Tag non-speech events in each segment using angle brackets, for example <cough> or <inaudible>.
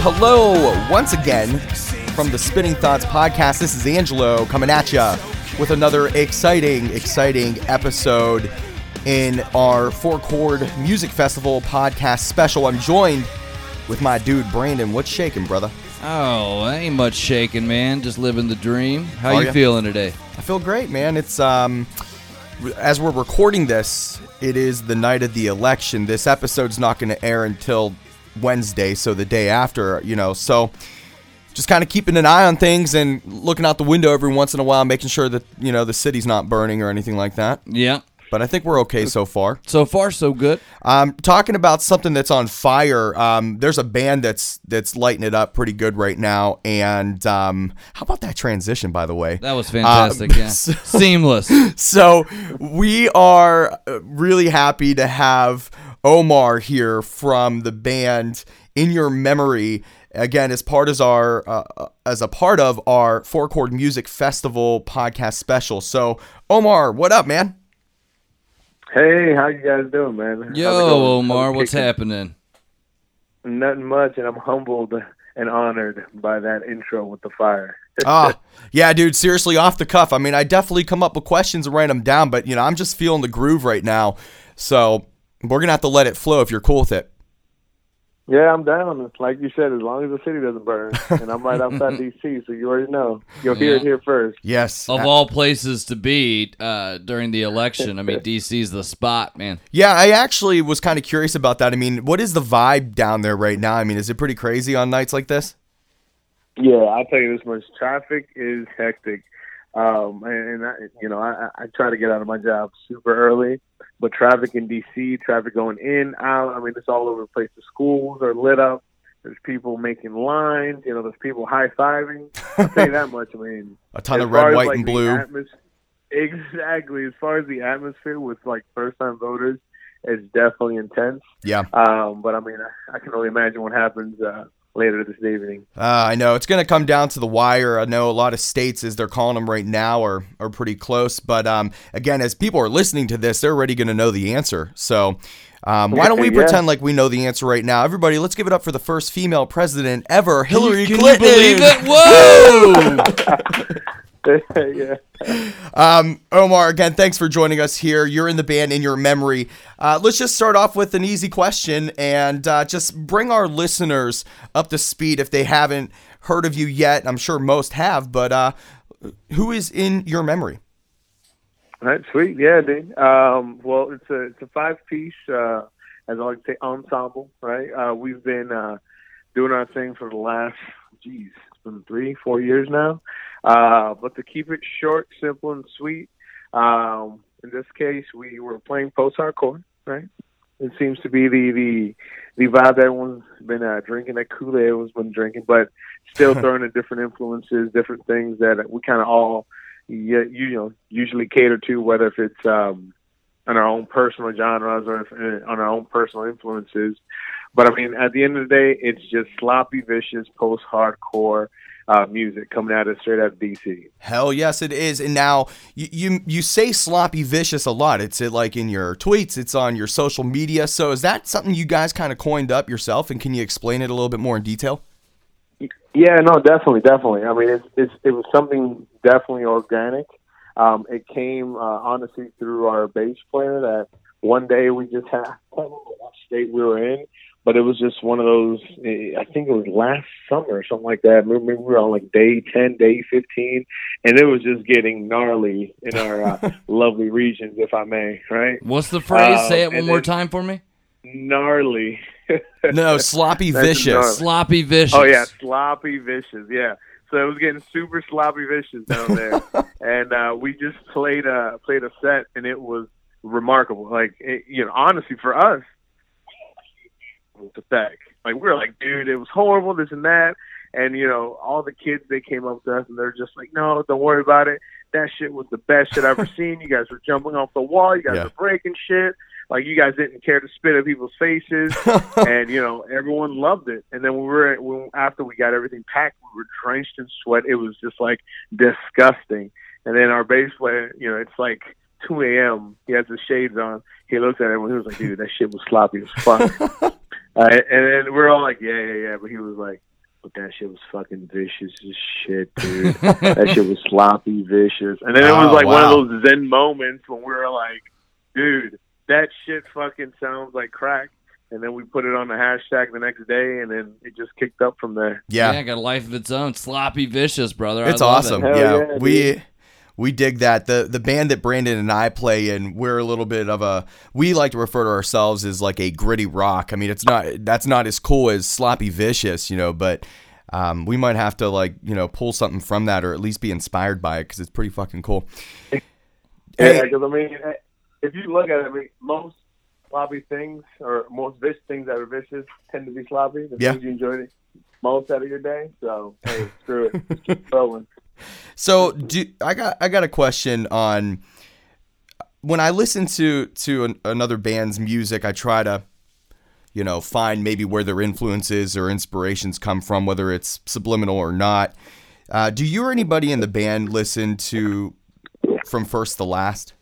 Hello, hello, once again from the Spinning Thoughts podcast. This is Angelo coming at you with another exciting, exciting episode in our Four Chord Music Festival podcast special. I'm joined with my dude Brandon. What's shaking, brother? Oh, ain't much shaking, man. Just living the dream. How Are you ya? feeling today? I feel great, man. It's um as we're recording this, it is the night of the election. This episode's not going to air until Wednesday, so the day after, you know. So just kind of keeping an eye on things and looking out the window every once in a while, making sure that, you know, the city's not burning or anything like that. Yeah. But I think we're okay so far. So far, so good. Um, talking about something that's on fire. Um, there's a band that's that's lighting it up pretty good right now. And um, how about that transition, by the way? That was fantastic. Um, yeah. <laughs> so- Seamless. so we are really happy to have Omar here from the band In Your Memory again as part as our uh, uh, as a part of our Four Chord Music Festival podcast special. So Omar, what up, man? Hey, how you guys doing, man? Yo. Omar, what's happening? Nothing much, and I'm humbled and honored by that intro with the fire. <laughs> Ah, yeah, dude. Seriously, off the cuff. I mean, I definitely come up with questions and write them down, but you know, I'm just feeling the groove right now. So we're gonna have to let it flow if you're cool with it. Yeah, I'm down. Like you said, as long as the city doesn't burn, <laughs> and I'm right outside DC, so you already know. You'll hear it here first. Yes. Of all places to be uh, during the election, I mean, <laughs> DC's the spot, man. Yeah, I actually was kind of curious about that. I mean, what is the vibe down there right now? I mean, is it pretty crazy on nights like this? Yeah, I'll tell you this much: traffic is hectic, um, and, and I, you know, I, I try to get out of my job super early, but traffic in DC, traffic going in, out. I mean, it's all over the place. The schools are lit up. There's people making lines. You know, there's people high fiving. I'll tell you that much. I mean, <laughs> A ton of red, white, like, and blue. atmos- exactly. As far as the atmosphere with like first time voters, it's definitely intense. Yeah, Um, but I mean, I, I can only imagine what happens uh, later this evening. uh, I know it's going to come down to the wire. I know a lot of states, as they're calling them right now, are are pretty close. But um, again, as people are listening to this, they're already going to know the answer. So. Um, why don't we Yeah. pretend like we know the answer right now? Everybody, let's give it up for the first female president ever, Hillary Can Clinton. you believe it? Whoa! <laughs> <laughs> <laughs> yeah. Um, Omar, again, thanks for joining us here. You're in the band in your memory. Uh, let's just start off with an easy question and uh, just bring our listeners up to speed if they haven't heard of you yet. I'm sure most have, but uh, who is in your memory? All right, sweet, yeah, dude. Um, well, it's a it's a five piece, uh, as I like to say, ensemble. Right, uh, we've been uh, doing our thing for the last, geez, it's been three, four years now. Uh, but to keep it short, simple, and sweet, um, in this case, we were playing post hardcore. Right, it seems to be the the the vibe that everyone's been uh, drinking, that Kool Aid everyone's been drinking, but still <laughs> throwing in different influences, different things that we kind of all you, you know usually cater to whether if it's um on our own personal genres or if, uh, on our own personal influences but i mean at the end of the day it's just sloppy vicious post hardcore uh music coming out of straight out of dc Hell yes, it is. And now you, you you say sloppy vicious a lot. It's it like in your tweets. It's on your social media. So is that something you guys kind of coined up yourself? And can you explain it a little bit more in detail? Yeah, no, definitely, definitely. I mean, it's, it's it was something definitely organic. Um, it came uh, honestly through our bass player that one day we just had. What state we were in, but it was just one of those. eh, I think it was last summer or something like that. Maybe we were on like day ten, day fifteen, and it was just getting gnarly in our uh, <laughs> lovely regions, if I may. Right, What's the phrase? Um, Say it one more time for me. gnarly. <laughs> No, sloppy vicious. Sloppy vicious. Oh yeah, sloppy vicious. Yeah. So it was getting super sloppy vicious down there, <laughs> and uh, we just played a played a set, and it was remarkable. Like it, you know, honestly, for us, was pathetic. Like we were like, dude, it was horrible, this and that, and you know, all the kids they came up to us, and they're just like, no, don't worry about it. That shit was the best shit I've ever <laughs> seen. You guys were jumping off the wall. You guys Yeah. were breaking shit. Like you guys didn't care to spit at people's faces <laughs> and you know everyone loved it. And then we were when, after we got everything packed, we were drenched in sweat. It was just like disgusting. And then our bass player, you know, it's like 2 a.m. He has his shades on. He looks at and he was like, "Dude, that shit was sloppy as fuck." <laughs> Uh, and then we're all like, yeah, yeah, yeah. But he was like, but that shit was fucking vicious as shit, dude. that shit was <laughs> sloppy, vicious. And then it was Oh, like one of those zen moments when we were like, dude, that shit fucking sounds like crack. And then we put it on the hashtag the next day, and then it just kicked up from there. Yeah, got a life of its own. Sloppy vicious, brother. it's I love awesome. It. Yeah, yeah, we we dig that. the The band that Brandon and I play in, we're a little bit of a. We like to refer to ourselves as like a gritty rock. I mean, it's not that's not as cool as sloppy vicious, you know, but. Um, we might have to like you know pull something from that or at least be inspired by it because it's pretty fucking cool. Yeah, because I mean, if you look at it, I mean, most sloppy things or most vicious things that are vicious tend to be sloppy. The Yeah. things you enjoy the most out of your day. So hey, screw it, <laughs> Just keep rolling. So do I got I got a question on when I listen to to an, another band's music, I try to you know find maybe where their influences or inspirations come from, whether it's subliminal or not. Uh, do you or anybody in the band listen to from first to last?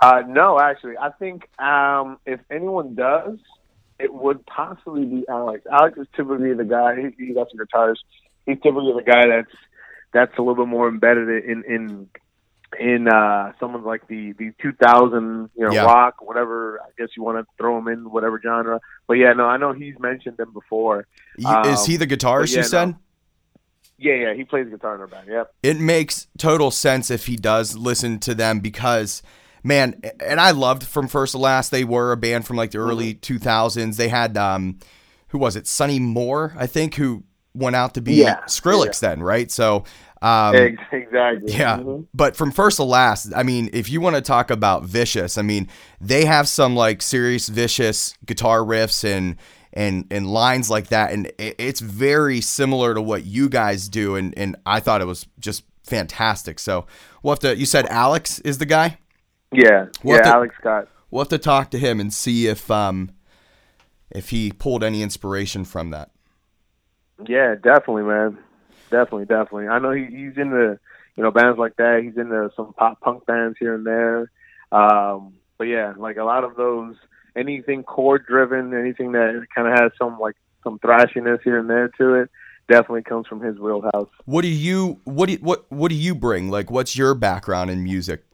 Uh, no, actually, I think um, if anyone does, it would possibly be Alex. Alex is typically the guy. He, he got some guitars. He's typically the guy that's that's a little bit more embedded in in in uh, someone like the the 2000 you know Yeah. rock whatever. I guess you want to throw him in whatever genre. But yeah, no, I know he's mentioned them before. Y- Is Um, he the guitarist yeah, you said? no. Yeah, yeah, he plays guitar in our band. Yep. it makes total sense if he does listen to them because man and i loved from first to last they were a band from like the early 2000s they had um who was it sonny moore i think who went out to be Yeah, skrillex then right so um exactly. yeah, Mhm. but from first to last, I mean, if you want to talk about vicious, I mean, they have some like serious vicious guitar riffs and and and lines like that, and it, it's very similar to what you guys do, and and I thought it was just fantastic. So we'll have to. You said Alex is the guy. Yeah, What yeah. the- Alex Scott. We'll have to talk to him and see if um if he pulled any inspiration from that. Yeah, definitely, man. Definitely, definitely. I know he, he's into you know bands like that. He's into some pop punk bands here and there. Um, but yeah, like a lot of those, anything chord driven, anything that kind of has some like some thrashiness here and there to it, definitely comes from his wheelhouse. What do you what do you, what what do you bring? Like, what's your background in music?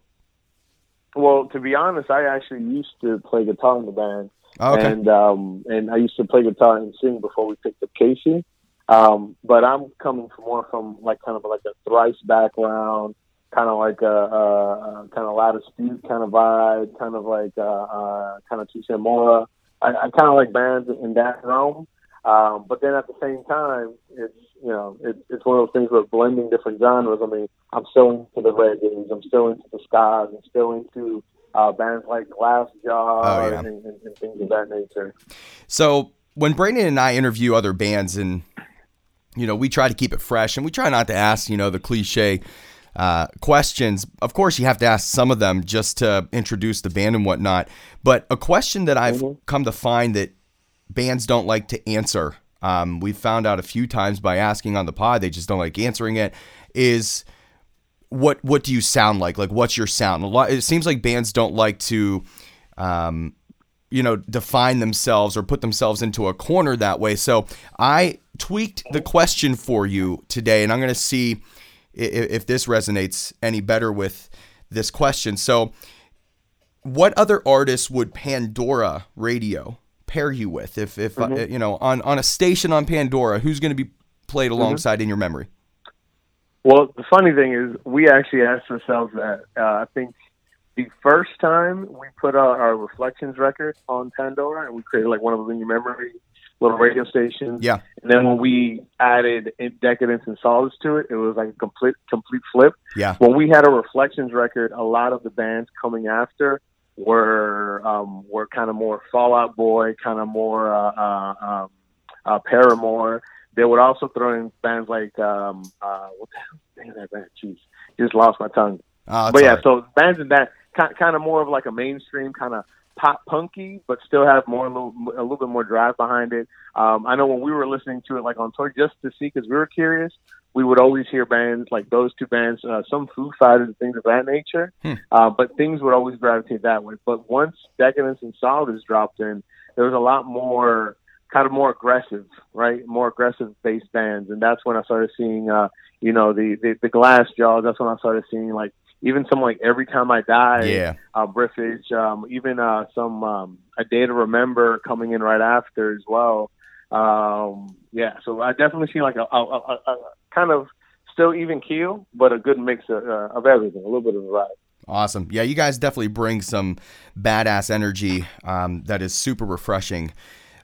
Well, to be honest, I actually used to play guitar in the band. Oh, okay. and um and I used to play guitar and sing before we picked up Casey. Um, but I'm coming from more from like kind of like a thrice background, kind of like a, a, a kind of dispute kind of vibe, kind of like uh, uh, kind of Touché Amoré. I, I kind of like bands in that realm. Um, but then at the same time, it's you know it's it's one of those things where blending different genres. I mean, I'm still into the reggae's, I'm still into the skies, I'm still into uh, bands like Glassjaw Oh, yeah. and, and, and things of that nature. So when Brandon and I interview other bands, and you know, we try to keep it fresh, and we try not to ask you know the cliche uh, questions. Of course, you have to ask some of them just to introduce the band and whatnot. But a question that I've come to find that bands don't like to answer, um, we've found out a few times by asking on the pod, they just don't like answering it. Is what what do you sound like? Like, what's your sound? A lot. It seems like bands don't like to. Um, you know, define themselves or put themselves into a corner that way. So I tweaked the question for you today, and I'm going to see if, if this resonates any better with this question. So, what other artists would Pandora Radio pair you with? If, if uh, you know, on on a station on Pandora, who's going to be played alongside in your memory? Well, the funny thing is, we actually asked ourselves that. Uh, I think the first time we put out our Reflections record on Pandora, and we created like one of those in your memory little radio stations. Yeah. And then when we added Decadence and Solace to it, it was like a complete complete flip. Yeah. When we had a Reflections record, a lot of the bands coming after were um, were kind of more Fall Out Boy, kind of more uh, uh, um, uh, Paramore. They would also throw in bands like um, uh, what the hell? Dang that band, jeez, just lost my tongue. Uh, but yeah, so bands in that kind kind of more of like a mainstream kind of pop punky, but still have more a little a little bit more drive behind it. Um, I know when we were listening to it like on tour just to see because we were curious, we would always hear bands like those two bands, uh, some Foo Fighters and things of that nature. Hmm. Uh, but things would always gravitate that way. But once Decadence and Solace is dropped in, there was a lot more kind of more aggressive, right? More aggressive bass bands, and that's when I started seeing, uh, you know, the, the the Glassjaws. That's when I started seeing like even some like Every Time I Die, Yeah. uh, Riffage, um, even uh, some um, A Day to Remember coming in right after as well. Um, yeah, so I definitely see like a, a, a, a kind of still even keel, but a good mix of, uh, of everything, a little bit of variety. Awesome. Yeah, you guys definitely bring some badass energy um, that is super refreshing.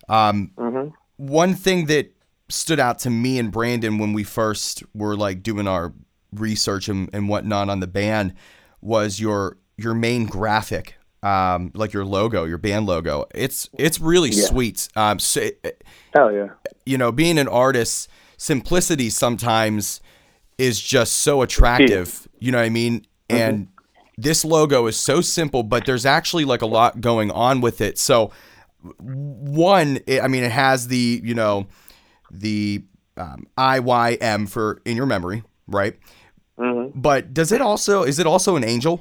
Um, hmm one thing that stood out to me and Brandon when we first were like doing our research and, and whatnot on the band was your your main graphic, um, like your logo, your band logo. It's it's really Yeah. sweet. Um, so, Hell yeah. you know, being an artist, simplicity sometimes is just so attractive. You know what I mean? And this logo is so simple, but there's actually like a lot going on with it. So, one, it, I mean, it has the you know the um, IYM for in your memory, right? Hmm But does it also is it also an angel?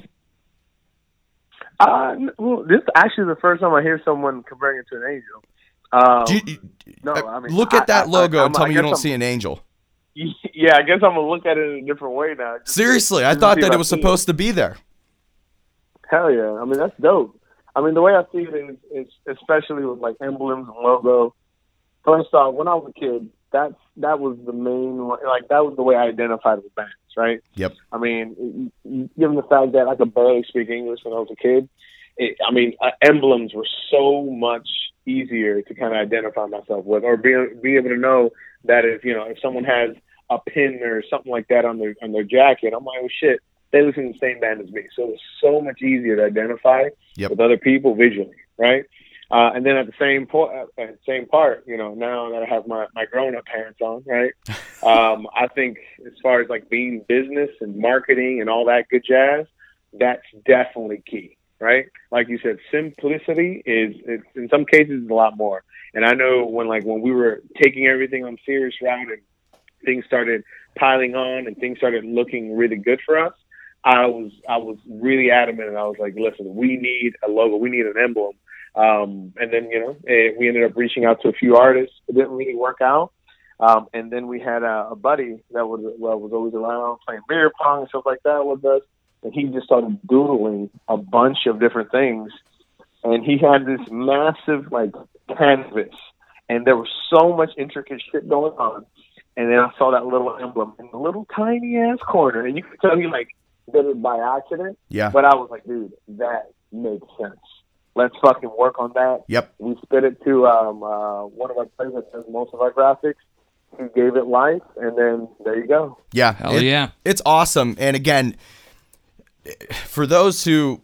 Uh, well, this is actually the first time I hear someone comparing it to an angel. Um, Do you, no, uh, I mean, look at that I- logo I- and tell me you don't I'm- see an angel. <laughs> Yeah, I guess I'm gonna look at it in a different way now. Just- Seriously, I just thought that it was supposed to be there. Hell yeah! I mean, that's dope. I mean, the way I see it is, is especially with like emblems and logo. First off, when I was a kid, that's that was the main like that was the way I identified with bands, right? Yep. I mean, given the fact that I could barely speak English when I was a kid, it, I mean, uh, emblems were so much easier to kind of identify myself with, or be be able to know that if you know if someone has a pin or something like that on their on their jacket, I'm like, oh shit, they listen to the same band as me, so it's so much easier to identify Yep. with other people visually, right? Uh, and then at the same point, at the same part, you know, now that I have my, my grown up pants on, right? <laughs> Um, I think as far as like being business and marketing and all that good jazz, that's definitely key, right? Like you said, simplicity is, it's, in some cases, a lot more. And I know when like when we were taking everything on serious route and things started piling on and things started looking really good for us, I was I was really adamant and I was like, listen, we need a logo, we need an emblem. Um, and then you know eh, we ended up reaching out to a few artists. It didn't really work out. Um, and then we had a, a buddy that was well was always around playing beer pong and stuff like that with us, and he just started doodling a bunch of different things. And he had this massive like canvas, and there was so much intricate shit going on. And then I saw that little emblem in the little tiny ass corner, and you could tell he like did it by accident. Yeah. But I was like, dude, that makes sense. Let's fucking work on that. Yep. We spit it to um, uh, one of our players that does most of our graphics. He gave it life, and then there you go. Yeah. Hell it- yeah. It's awesome. And again, for those who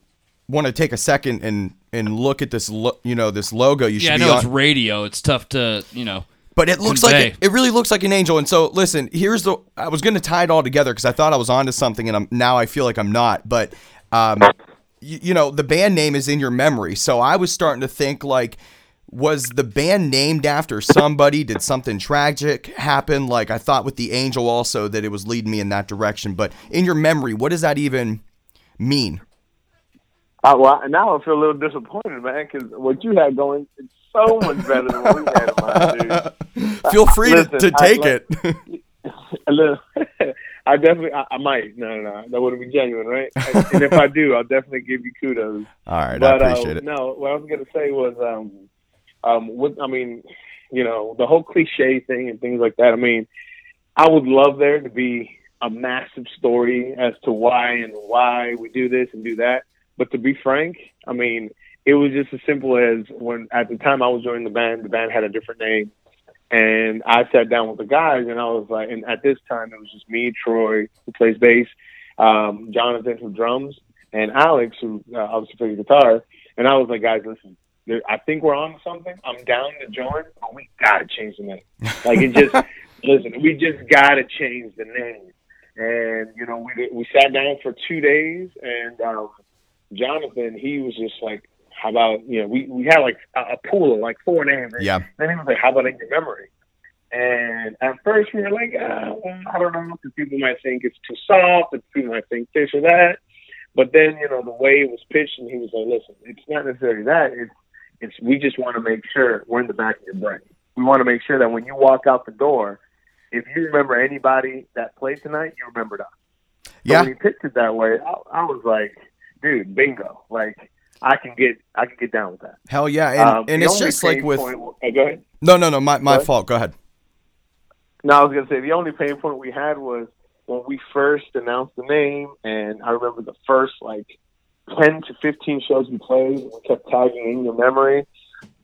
want to take a second and and look at this, lo- you know, this logo, you Yeah, I should be know on. it's radio. It's tough to, you know. but it looks like it, it really looks like an angel. And so, listen, here's the. I was going to tie it all together because I thought I was onto something, and I'm now I feel like I'm not. But, um, you, you know, the band name is in your memory, so I was starting to think like. Was the band named after somebody? Did something tragic happen? Like I thought with the angel also that it was leading me in that direction. But in your memory, what does that even mean? Uh, well, now I feel a little disappointed, man, because what you had going is so much better than what we had in mind, dude. <laughs> Feel free Listen, to, to I take like- it. <laughs> <laughs> I definitely, I, I might. No, no, no, that wouldn't be genuine, right? and if I do, I'll definitely give you kudos. <laughs> All right, I appreciate uh, it. no, what I was gonna say was, um, um, what I mean, you know, the whole cliche thing and things like that. I mean, I would love there to be a massive story as to why and why we do this and do that. But to be frank, I mean, it was just as simple as when at the time I was joining the band, the band had a different name. And I sat down with the guys and I was like, and at this time it was just me, Troy, who plays bass, um, Jonathan, who drums, and Alex, who uh, obviously plays guitar. And I was like, guys, listen, there, I think we're on something. I'm down to join, but we gotta change the name. <laughs> Like it just, listen, we just gotta change the name. And you know, we we sat down for two days, and um, Jonathan, he was just like, how about you know, we we had like a, a pool of like four names. And Yeah. Then he was like, how about in your memory? And at first we were like, well, I don't know, because people might think it's too soft, and people might think this or that. But then, you know, the way it was pitched, and he was like, listen, it's not necessarily that. It's It's we just want to make sure we're in the back of your brain. We want to make sure that when you walk out the door, if you remember anybody that played tonight, you remembered us. So Yeah. when he pitched it that way, I, I was like, dude, bingo! Like I can get I can get down with that. Hell yeah. And, Um, and it's just like with. point- uh, go ahead. No, no, no. My, my What? fault. Go ahead. No, I was gonna say the only pain point we had was when we first announced the name, and I remember the first like ten to fifteen shows we played. We kept tagging in your memory,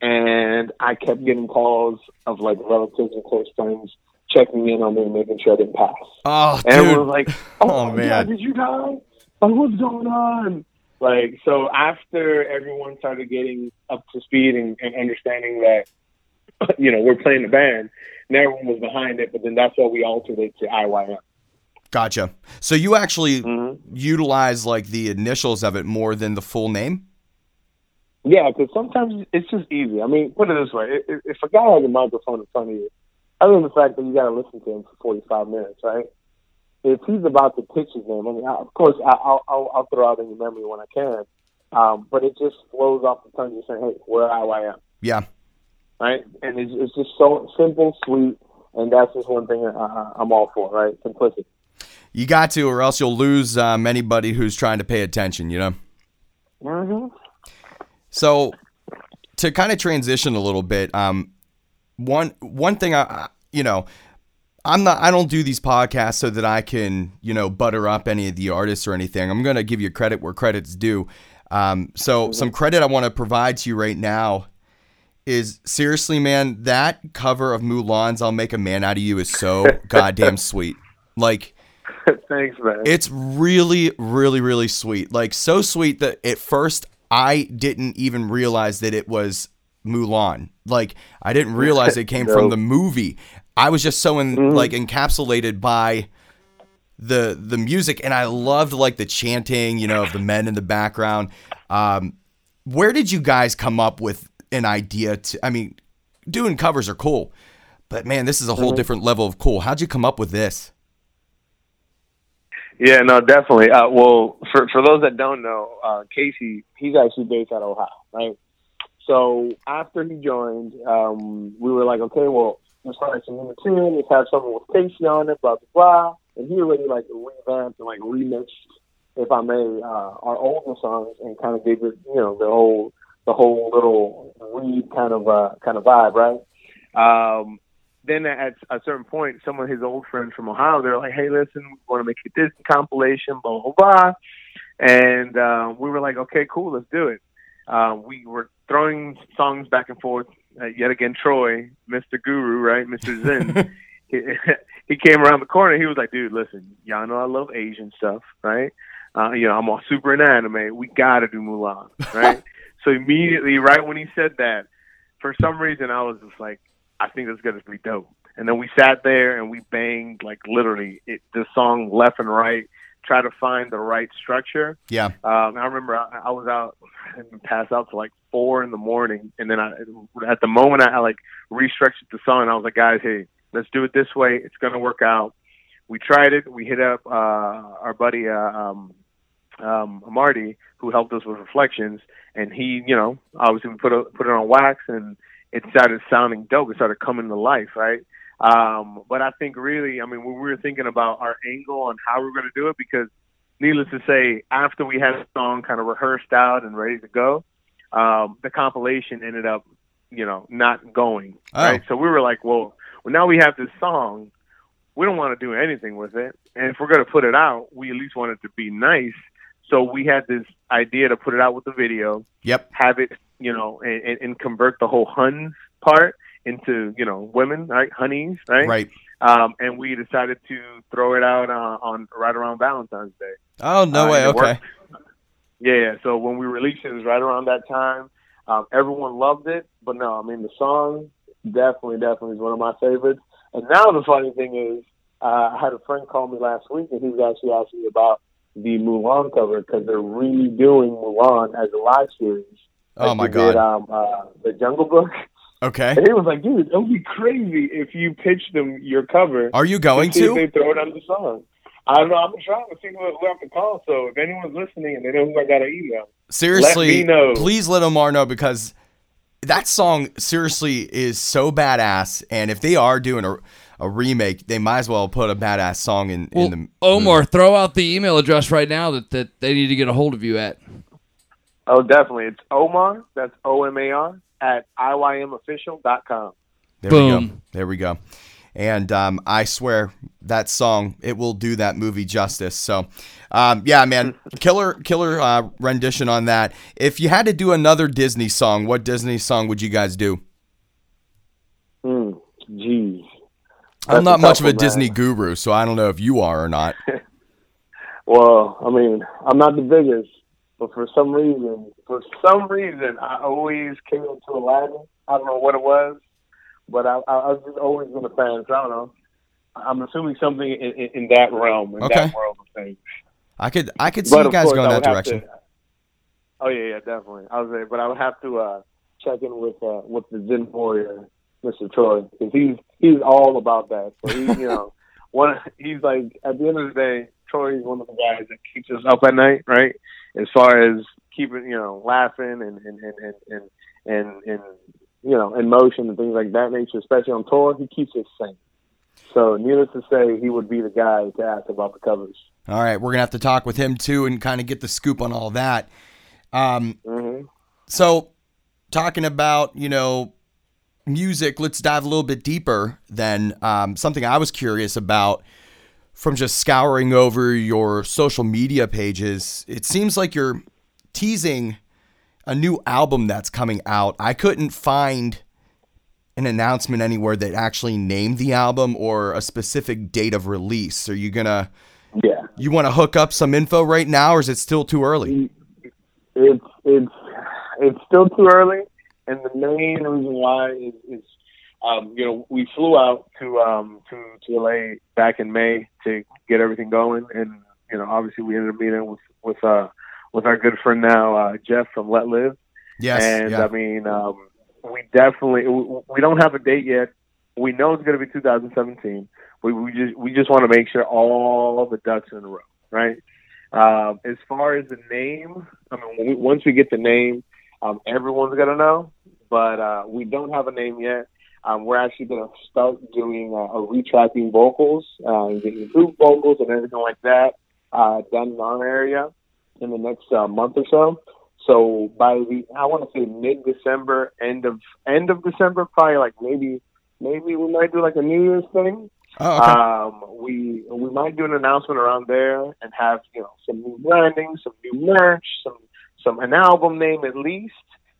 and I kept getting calls of like relatives and close friends checking in on me and making sure I didn't pass. Oh, And dude. was like, <laughs> "Oh, Oh, man. God, did you die? Like, what's going on?" Like, so after everyone started getting up to speed and, and understanding that, <clears throat> you know, we're playing the band, and everyone was behind it. But then that's why we altered it to IYM. Gotcha. So you actually Mm-hmm. utilize like the initials of it more than the full name? Yeah, because sometimes it's just easy. I mean, put it this way: if, if a guy has a microphone in front of you, other than the fact that you got to listen to him for forty-five minutes, right? If he's about to pitch his name, I mean, I, of course, I, I'll, I'll I'll throw out your memory when I can, um, but it just flows off the tongue, just saying, "Hey, where we're IYM," Yeah. right? And it's, it's just so simple, sweet, and that's just one thing I, I'm all for, right? Simplicity. You got to, or else you'll lose um, anybody who's trying to pay attention, you know? Mm-hmm. So to kind of transition a little bit, um, one one thing I, I you know, I'm not I don't do these podcasts so that I can you know butter up any of the artists or anything. I'm gonna give you credit where credit's due. Um, so some credit I want to provide to you right now is seriously, man, that cover of Mulan's "I'll Make a Man Out of You" is so <laughs> goddamn sweet. Like <laughs> Thanks, man. it's really, really, really sweet. Like so sweet that at first I didn't even realize that it was Mulan. Like I didn't <laughs> realize it came from the movie. I was just so in, like encapsulated by the the music, and I loved like the chanting, you know, of the men in the background. Um, where did you guys come up with an idea to? I mean, doing covers are cool, but man, this is a whole different level of cool. How'd you come up with this? Yeah, no, definitely. Uh, well, for for those that don't know, uh, Casey, he's actually based out of Ohio, right? So after he joined, um, we were like, okay, well, let's write some new tune. Let's have something with Casey on it, blah blah blah. And he already like revamped and like remixed, if I may, uh, our older songs and kind of gave it, you know, the whole the whole little read kind of uh, kind of vibe, right? Um, then at a certain point, some of his old friends from Ohio, they're like, "Hey, listen, we want to make a Disney compilation, blah blah blah," and uh, we were like, "Okay, cool, let's do it." Uh, we were throwing songs back and forth. Uh, yet again, Troy, Mr. Guru, right, Mr. Zen, <laughs> he, he came around the corner. He was like, "Dude, listen, y'all know I love Asian stuff, right? Uh, you know, I'm all super in anime. We gotta do Mulan, right?" <laughs> so immediately, right when he said that, for some reason, I was just like, I think this is gonna be dope. And then we sat there and we banged like literally it, the song left and right, try to find the right structure. Yeah. Um, I remember I, I was out and passed out to like four in the morning, and then I, at the moment I, I like restructured the song. And I was like, guys, hey, let's do it this way. It's gonna work out. We tried it. We hit up uh, our buddy uh, um, um, Marty, who helped us with reflections, and he, you know, obviously we put a, put it on wax, and it started sounding dope. It started coming to life, right? Um, but I think really, I mean, when we were thinking about our angle on how we are going to do it, because needless to say, after we had the song kind of rehearsed out and ready to go, um, the compilation ended up, you know, not going. Oh. Right. So we were like, well, well, now we have this song. We don't want to do anything with it. And if we're going to put it out, we at least want it to be nice. So we had this idea to put it out with the video, Yep. have it, you know, and, and, and convert the whole Huns part into, you know, women, right? Honeys, right? Right. Um, and we decided to throw it out uh, on right around Valentine's Day. Oh no Uh, way. Okay. Yeah, yeah. So when we released it, it was right around that time. Um, everyone loved it, but no, I mean the song definitely, definitely is one of my favorites. And now the funny thing is, uh, I had a friend call me last week, and he was actually asking me about the Mulan cover because they're redoing Mulan as a live series. Oh my they did, god. um, uh, the Jungle Book. Okay. And he was like, "Dude, it would be crazy if you pitched them your cover." Are you going to? they throw it on the song. I don't know. I'm trying to see who who I have to call. So if anyone's listening and they know who I got to email, Seriously, me know. please let Omar know because that song seriously is so badass. And if they are doing a, a remake, they might as well put a badass song in, Well, in the Omar, throw out the email address right now that, that they need to get a hold of you at. Oh, definitely. It's Omar. That's O M A R at iymofficial.com. There we go. Boom. There we go. And um, I swear that song it will do that movie justice. So, um, yeah, man, <laughs> killer killer uh, rendition on that. If you had to do another Disney song, what Disney song would you guys do? Hmm. Jeez. I'm not much of a man. Disney guru, so I don't know if you are or not. <laughs> Well, I mean, I'm not the biggest, but for some reason, for some reason, I always came into Aladdin. I don't know what it was, but I, I, I was just always been a fan. So I don't know. I'm assuming something in, in, in that realm, in Okay. that world of things. I could I could see But you guys going that direction. to- oh yeah, yeah, definitely. I was there, but I would have to uh, check in with uh, with the Zen warrior, Mr. Troy, because he's he's all about that. So he, you know, <laughs> one he's like at the end of the day, Troy is one of the guys that keeps us up at night, right? As far as keeping you know laughing and and and and and, and, and you know in motion and things like that nature, especially on tour, he keeps us sane. So, needless to say, he would be the guy to ask about the covers. All right, we're gonna have to talk with him too and kind of get the scoop on all that. Um, hmm so talking about you know music let's dive a little bit deeper then um, something i was curious about from just scouring over your social media pages it seems like you're teasing a new album that's coming out. I couldn't find an announcement anywhere that actually named the album or a specific date of release. Are you gonna Yeah. you want to hook up some info right now or is it still too early? Mm, it's it's it's still too early, and the main reason why is, is um, you know we flew out to um, to to LA back in May to get everything going, and you know obviously we ended up meeting with with uh with our good friend now uh, Jeff from Let Live, yes and yeah. I mean um, we definitely we, we don't have a date yet. We know it's going to be 2017. We we just we just want to make sure all the ducks are in a row, right? Um, as far as the name, I mean, we, once we get the name, um, everyone's gonna know. But uh, we don't have a name yet. Um, we're actually gonna start doing uh, a retracking vocals, uh, getting group vocals and everything like that uh, done in our area in the next uh, month or so. So by the I want to say mid December, end of end of December, probably like maybe maybe we might do like a New Year's thing. oh, okay. Um, we we might do an announcement around there and have you know some new branding, some new merch, some some an album name at least.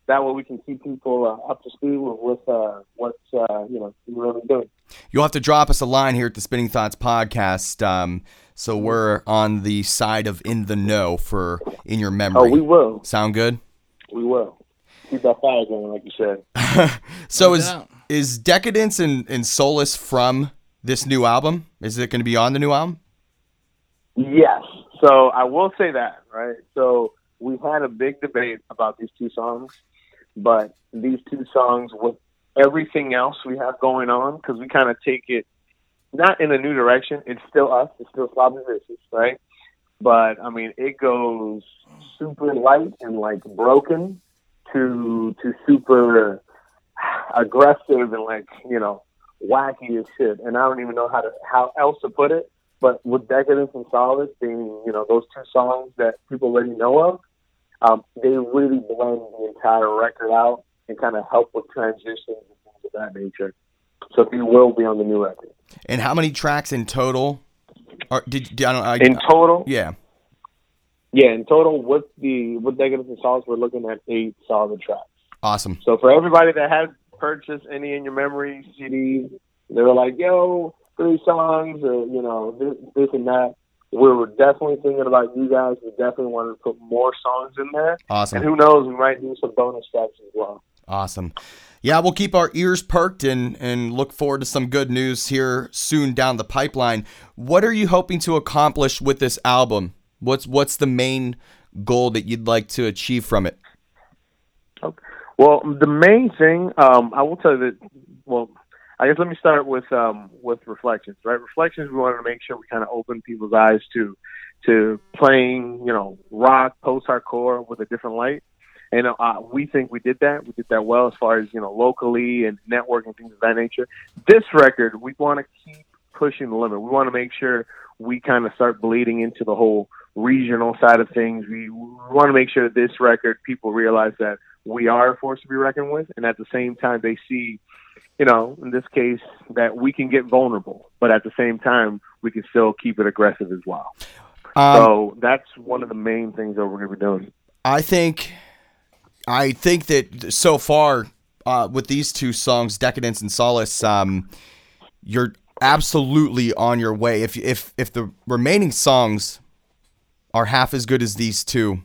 That way we can keep people uh, up to speed with, with uh, what's uh, you know we're really doing. You'll have to drop us a line here at the Spinning Thoughts podcast, um, so we're on the side of in the know for in your memory. Oh, we will, Sound good? we will keep that fire going, like you said. <laughs> so No is doubt. is Decadence and, and Solace from this new album? Is it going to be on the new album? Yes. So I will say that, right? So we've had a big debate about these two songs, but these two songs with everything else we have going on, because we kind of take it not in a new direction. It's still us. It's still Sloppy Vicious, right? But I mean, it goes super light and like broken to to super aggressive and like you know wacky as shit. And I don't even know how to how else to put it. But with Decadence and Solace being, you know, those two songs that people already know of, um, they really blend the entire record out and kind of help with transitions and things of that nature. So they will be on the new record. And how many tracks in total? Are, did, I don't I, In total, yeah. yeah, in total with the with Decadence and Solace, we're looking at eight solid tracks. Awesome. So for everybody that has purchased any in your memory CDs, they were like, "Yo, three songs," or you know, this, this and that. We were definitely thinking about you guys. We definitely wanted to put more songs in there, Awesome. and who knows, we might do some bonus tracks as well. Awesome. Yeah, we'll keep our ears perked and, and look forward to some good news here soon down the pipeline. What are you hoping to accomplish with this album? What's what's the main goal that you'd like to achieve from it? Okay. Well, the main thing, um, I will tell you that. Well, I guess let me start with um, with reflections. Right, reflections. We wanted to make sure we kind of open people's eyes to to playing, you know, rock, post hardcore with a different light. And uh, we think we did that. We did that well as far as you know locally and networking things of that nature. This record, we want to keep pushing the limit. We want to make sure we kind of start bleeding into the whole regional side of things. We, we want to make sure this record people realize that we are a force to be reckoned with, and at the same time they see, you know, in this case that we can get vulnerable, but at the same time we can still keep it aggressive as well. Um, so that's one of the main things that we're going to be doing. I think, I think that so far uh, with these two songs, "Decadence" and "Solace," um, you're absolutely on your way. If if if the remaining songs are half as good as these two,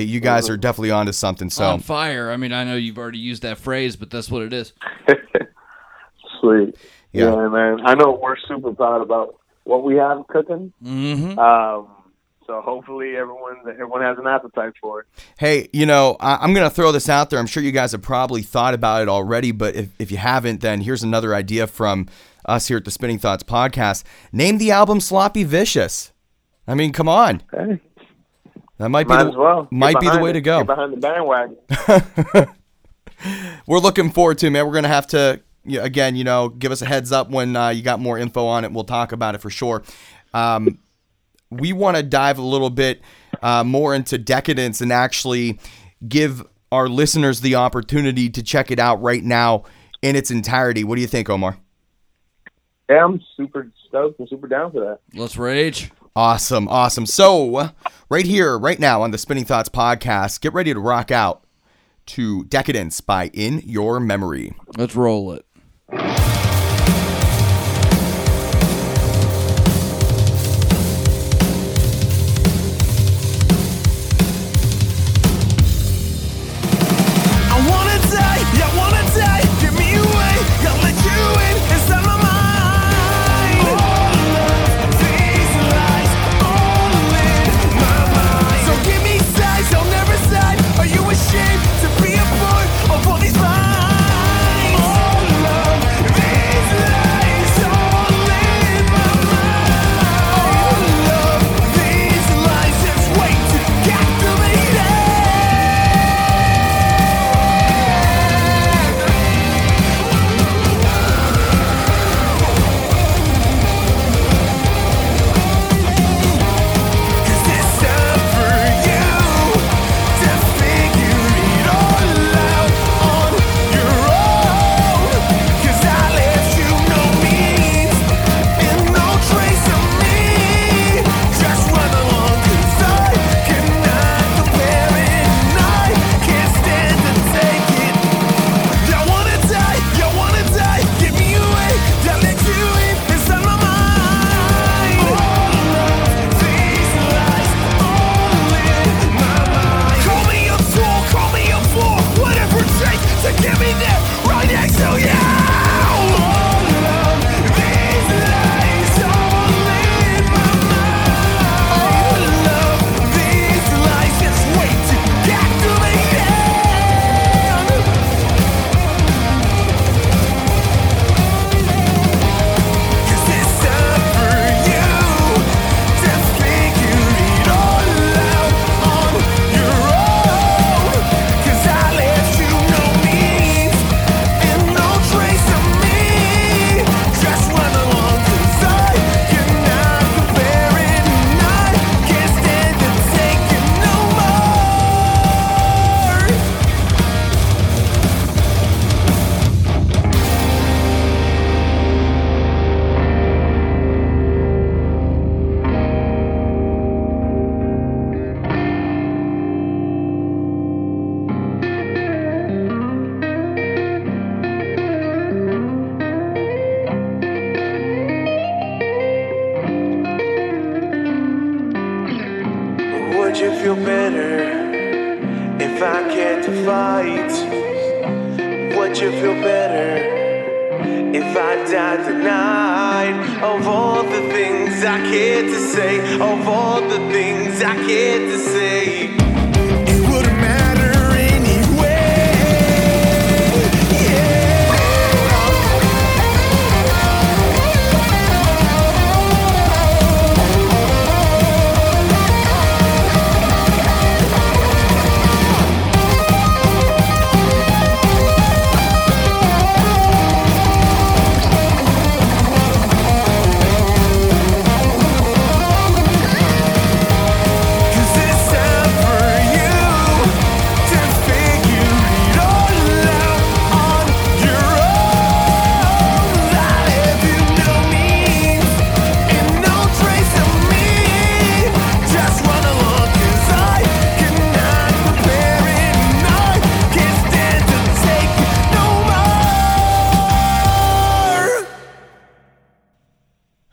you guys are definitely onto something. So On fire. I mean, I know you've already used that phrase, but that's what it is. <laughs> Sweet. Yeah. Yeah. man. I know we're super proud about what we have cooking. Mm-hmm. Um, so hopefully everyone everyone has an appetite for it. Hey, you know, I- I'm going to throw this out there. I'm sure you guys have probably thought about it already, but if, if you haven't, then here's another idea from us here at the Spinning Thoughts podcast. Name the album Sloppy Vicious. I mean, come on. Hey, That might be the, as well. Get might be the behind way it. to go. Get behind the bandwagon. <laughs> We're looking forward to it, man. We're going to have to, you again, you know, give us a heads up when uh, you got more info on it. We'll talk about it for sure. Um, we want to dive a little bit uh, more into decadence and actually give our listeners the opportunity to check it out right now in its entirety. What do you think, Omar? Yeah, I'm super stoked and super down for that. Let's rage. Awesome, awesome. So, right here, right now on the Spinning Thoughts podcast, get ready to rock out to Decadence by In Your Memory. Let's roll it.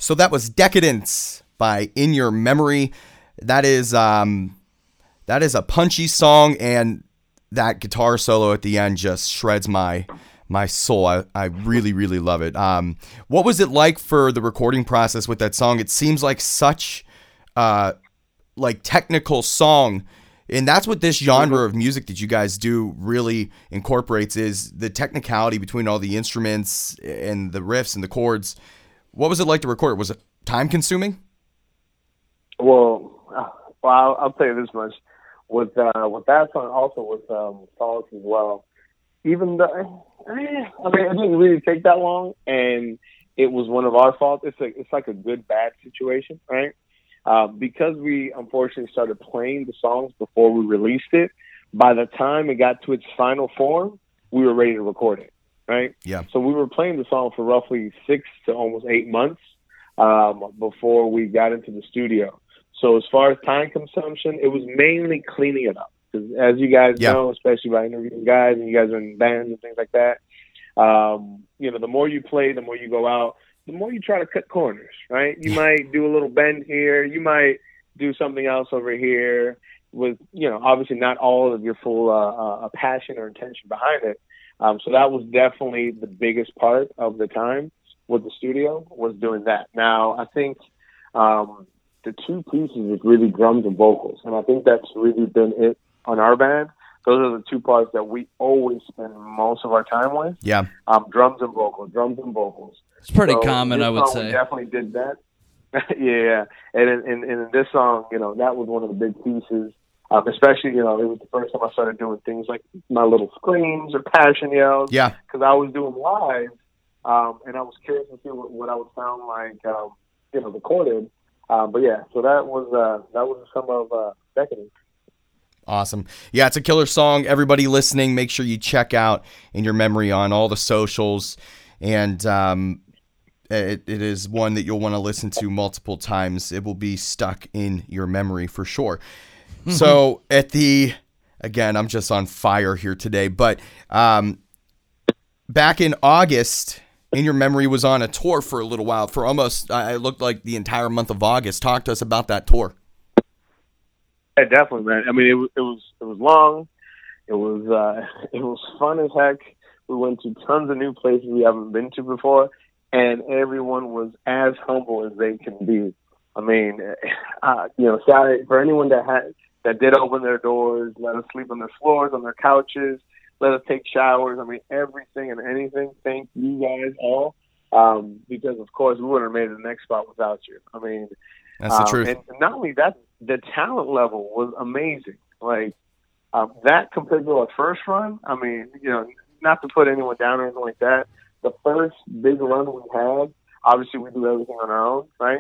So that was Decadence by In Your Memory. That is um that is a punchy song and that guitar solo at the end just shreds my my soul. I, I really, really love it. Um what was it like for the recording process with that song? It seems like such uh like technical song and that's what this genre of music that you guys do really incorporates is the technicality between all the instruments and the riffs and the chords what was it like to record was it time consuming Well, uh, well, I'll, I'll tell you this much: with uh, with that song, also with um, Solace as well. Even though, eh, I mean, it didn't really take that long, and it was one of our faults. It's like it's like a good bad situation, right? Uh, because we unfortunately started playing the songs before we released it. By the time it got to its final form, we were ready to record it, right? Yeah. So we were playing the song for roughly six to almost eight months um, before we got into the studio. So as far as time consumption, it was mainly cleaning it up. 'Cause as you guys Yeah. know, especially by interviewing guys and you guys are in bands and things like that, um, you know, the more you play, the more you go out, the more you try to cut corners, right? You might do a little bend here, you might do something else over here with, you know, obviously not all of your full uh, uh, passion or intention behind it. Um, so that was definitely the biggest part of the time with the studio was doing that. Now, I think um, the two pieces is really drums and vocals, and I think that's really been it on our band. Those are the two parts that we always spend most of our time with: yeah um, drums and vocals, drums and vocals. It's pretty So common, I would say. definitely did that. <laughs> yeah, and in, in, in this song, you know, that was one of the big pieces. Um, especially, you know, it was the first time I started doing things like my little screams or passion yells yeah because I was doing live, um, and I was curious to see what, what I would sound like, um, you know, recorded. Um, but yeah, so that was uh, that was some of uh, Decadence. Awesome. Yeah, it's a killer song. Everybody listening, make sure you check out In Your Memory on all the socials. And um, it, it is one that you'll want to listen to multiple times. It will be stuck in your memory for sure. <laughs> so, at the, again, I'm just on fire here today, but um, back in August, In Your Memory was on a tour for a little while, for almost, I looked like the entire month of August. Talk to us about that tour. Yeah, definitely, man. I mean, it was it was it was long. It was uh, <laughs> it was fun as heck. We went to tons of new places we haven't been to before, and everyone was as humble as they can be. I mean, <laughs> uh, you know, sorry for anyone that had that did open their doors, let us sleep on their floors, on their couches, let us take showers. I mean, everything and anything. Thank you guys all, um, because of course we wouldn't have made the next spot without you. I mean, That's the um, truth. And not only that, the talent level was amazing. Like um, that compared to our first run. I mean, you know, not to put anyone down or anything like that. The first big run we had, obviously we do everything on our own, right?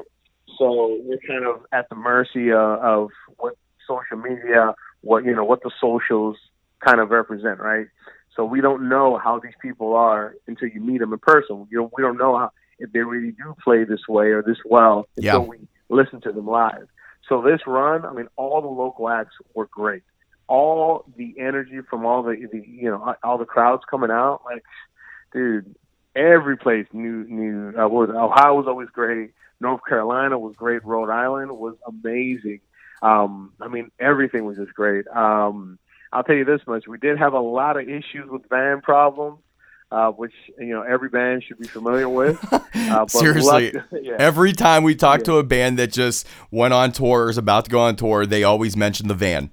So we're kind of at the mercy uh, of what social media, what you know, what the socials kind of represent, right? So we don't know how these people are until you meet them in person. You know, we don't know how if they really do play this way or this well until Yeah. we listen to them live. So this run, I mean, all the local acts were great. All the energy from all the, the you know all the crowds coming out, like, dude, every place knew knew uh, was? Ohio was always great. North Carolina was great. Rhode Island was amazing. Um, I mean, everything was just great. Um, I'll tell you this much: we did have a lot of issues with van problems, uh, which you know every band should be familiar with. <laughs> Uh, but Seriously, luck- <laughs> yeah. Every time we talk to a band that just went on tour or is about to go on tour, they always mention the van.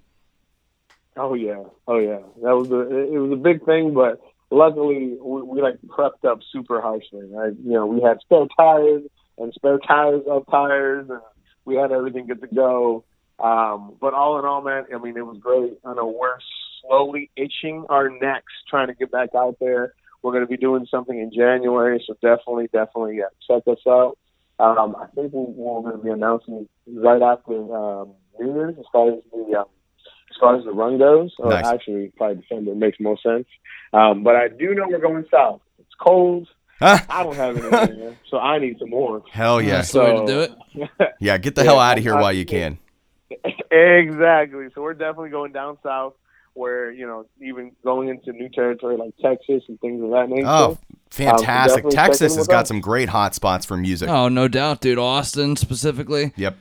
Oh yeah, oh yeah. That was a it was a big thing, but luckily we, we like prepped up super harshly. Right? You know, we had spare tires and spare tires of tires, and we had everything good to go. Um, but all in all, man, I mean, it was great. I know we're slowly itching our necks trying to get back out there. We're going to be doing something in January, so definitely, definitely yeah, check us out. Um, I think we, we're going to be announcing right after um, New Year's as far as the um, as far as the run goes. Or Nice. actually, probably December makes more sense. Um, but I do know we're going south. It's cold. Huh? I don't have anything <laughs> so I need some more. Hell yeah. That's the way to do it. <laughs> Yeah, get the Yeah, hell out of here I- while you can. Exactly. So we're definitely going down south. where you know even going into new territory like Texas and things of that nature. Oh, um, fantastic! definitely check Texas has got us. some great hot spots for music. Oh, no doubt, dude. Austin specifically. Yep.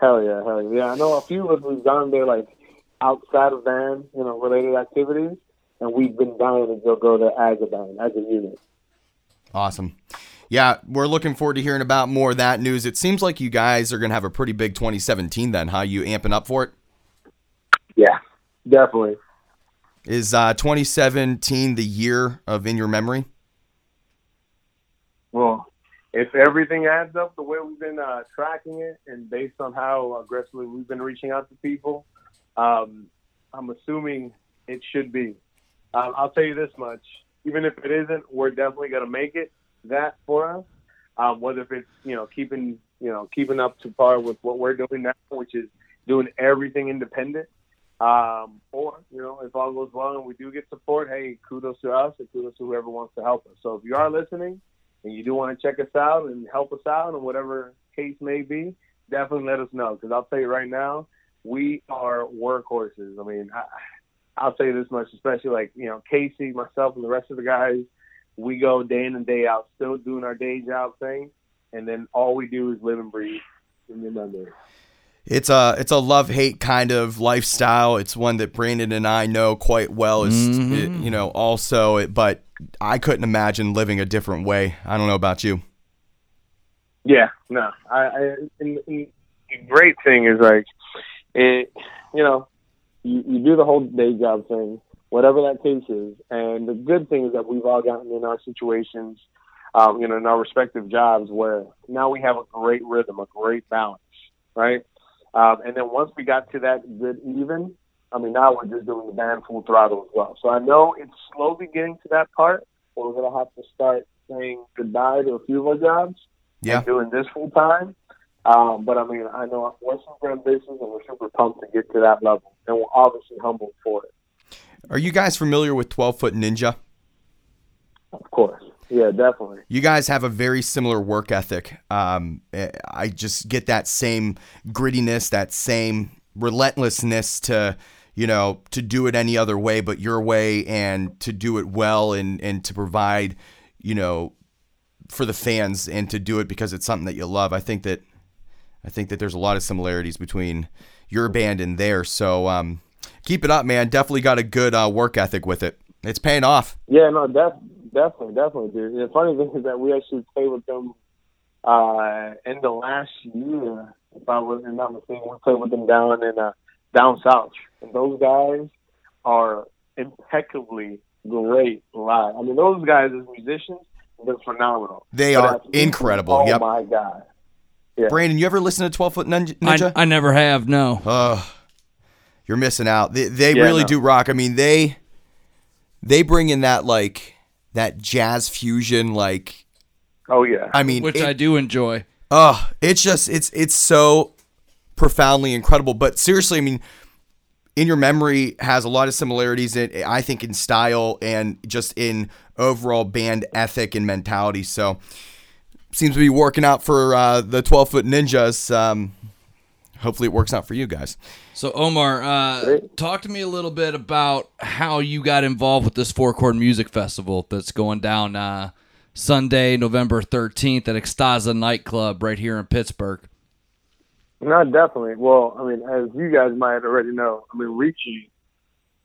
Hell yeah, hell yeah. Yeah, I know a few of us we've gone there like outside of band, you know, related activities, and we've been dying to go go to as a band, as a unit. Awesome. Yeah, we're looking forward to hearing about more of that news. It seems like you guys are going to have a pretty big 2017 then, How huh? You amping up for it? Yeah, definitely. Is uh, 2017 the year of In Your Memory? Well, if everything adds up the way we've been uh, tracking it, and based on how aggressively we've been reaching out to people, um, I'm assuming it should be. Um, I'll tell you this much: even if it isn't, we're definitely going to make it that for us. Um, whether if it's you know keeping you know keeping up to par with what we're doing now, which is doing everything independent, um, or you know if all goes well and we do get support, hey, kudos to us and kudos to whoever wants to help us. So if you are listening and you do want to check us out and help us out in whatever case may be, definitely let us know because I'll tell you right now, we are workhorses. I mean, I, I'll tell you this much, especially like you know Casey, myself, and the rest of the guys. We go day in and day out, still doing our day job thing, and then all we do is live and breathe in your memory. It's a it's a love hate kind of lifestyle. It's one that Brandon and I know quite well. Is Mhm. you know also, it, but I couldn't imagine living a different way. I don't know about you. Yeah, no. I, I and, and the great thing is like it. You know, you, you do the whole day job thing, whatever that case is, and the good thing is that we've all gotten in our situations, um, you know, in our respective jobs where now we have a great rhythm, a great balance, right? Um, and then once we got to that good even, I mean, now we're just doing the band full throttle as well. So I know it's slowly getting to that part where we're gonna have to start saying goodbye to a few of our jobs Yeah. doing this full time. Um, but I mean, I know we're super ambitious and we're super pumped to get to that level, and we're obviously humbled for it. Are you guys familiar with 12 Foot Ninja? Of course, yeah, definitely. You guys have a very similar work ethic. Um, eh, I just get that same grittiness, that same relentlessness to, you know, to do it any other way but your way and to do it well and, and to provide, you know, for the fans and to do it because it's something that you love. I think that, I think that there's a lot of similarities between your band and theirs. So, um, keep it up, man. Definitely got a good uh, work ethic with it. It's paying off. Yeah, no, def- definitely, definitely, dude. The funny thing is that we actually played with them uh, in the last year. If I was not mistaken, we played with them down in uh, down south, and those guys are impeccably great live. I mean, those guys as musicians, they're phenomenal. They But are incredible. Oh Yep. my god. Brandon, you ever listen to 12 Foot Ninja? Ninja? I, I never have. No. Oh, you're missing out. They, they Yeah, really no. do rock. I mean, they they bring in that like that jazz fusion. Like, Oh yeah. I mean, Which it- I do enjoy. Oh, it's just it's it's so profoundly incredible. But seriously, I mean, in your memory has a lot of similarities. In, I think in style and just in overall band ethic and mentality. So seems to be working out for uh, the twelve foot ninjas. Um, hopefully, it works out for you guys. So Omar, uh, talk to me a little bit about how you got involved with this Four Chord Music Festival that's going down uh, Sunday, November thirteenth at Extaza nightclub right here in Pittsburgh. No, definitely. Well, I mean, as you guys might already know, I mean, Richie,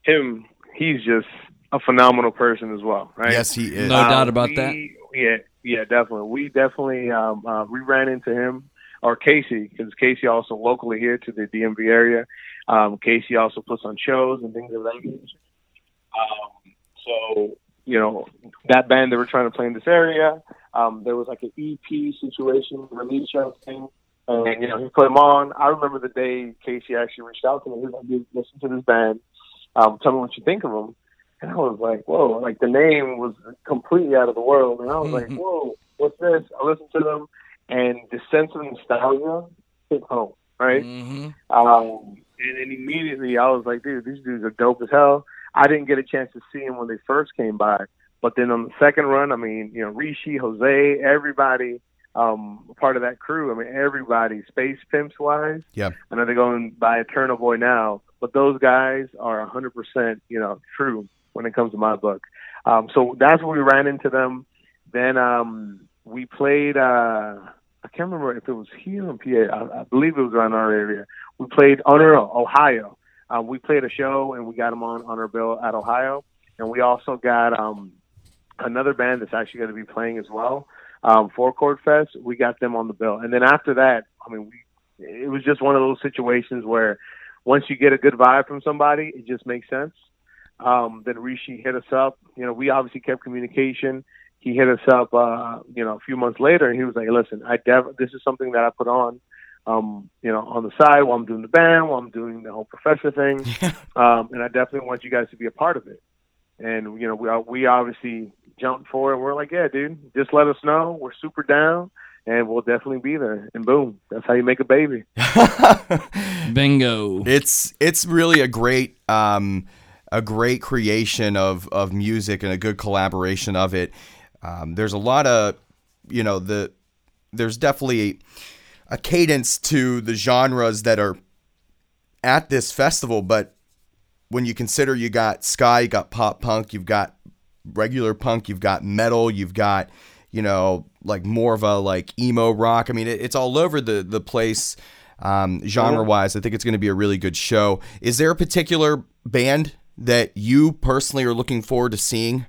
him, he's just a phenomenal person as well, right? Yes, he is. No Um, doubt about we- that. Yeah, yeah, definitely. We definitely um, uh, we ran into him or Casey because Casey also locally here to the DMV area. Um, Casey also puts on shows and things of that nature. Um, so you know that band that we're trying to play in this area. Um, there was like an EP situation, release show thing, and you know he put them on. I remember the day Casey actually reached out to me. He was like, "Dude, listen to this band. Um, tell me what you think of them." And I was like, whoa, like the name was completely out of the world. And I was like, whoa, what's this? I listened to them and the sense of nostalgia hit home, right? hmm Um, and then immediately I was like, dude, these dudes are dope as hell. I didn't get a chance to see them when they first came by. But then on the second run, I mean, you know, Rishi, Jose, everybody, um, part of that crew. I mean, everybody, Space Pimps wise. Yeah. I know they're going by Eternal Boy now, but those guys are 100%, you know, true when it comes to my book. Um, so that's where we ran into them. Then um, we played. Uh, I can't remember if it was here in PA. I, I believe it was around our area. We played. No, no, Ohio. Uh, we played a show and we got them on on our bill at Ohio, and we also got um, another band that's actually going to be playing as well. Um, Four Chord Fest. We got them on the bill, and then after that, I mean, we. It was just one of those situations where once you get a good vibe from somebody, it just makes sense. Um, then Rishi hit us up. You know, we obviously kept communication. He hit us up, uh, you know, a few months later, and he was like, "Listen, I def- this is something that I put on, um, you know, on the side while I'm doing the band, while I'm doing the whole professor thing, <laughs> um, and I definitely want you guys to be a part of it." And you know, we we obviously jumped for it. We're like, "Yeah, dude, just let us know. We're super down." And we'll definitely be there. And boom, that's how you make a baby. <laughs> Bingo. it's it's really a great um, a great creation of of music and a good collaboration of it. Um, there's a lot of you know the there's definitely a cadence to the genres that are at this festival, but when you consider you got ska, you got pop punk, you've got regular punk, you've got metal, you've got you know like more of a like emo rock. I mean, it, it's all over the the place um, genre wise. I think it's going to be a really good show. Is there a particular band that you personally are looking forward to seeing?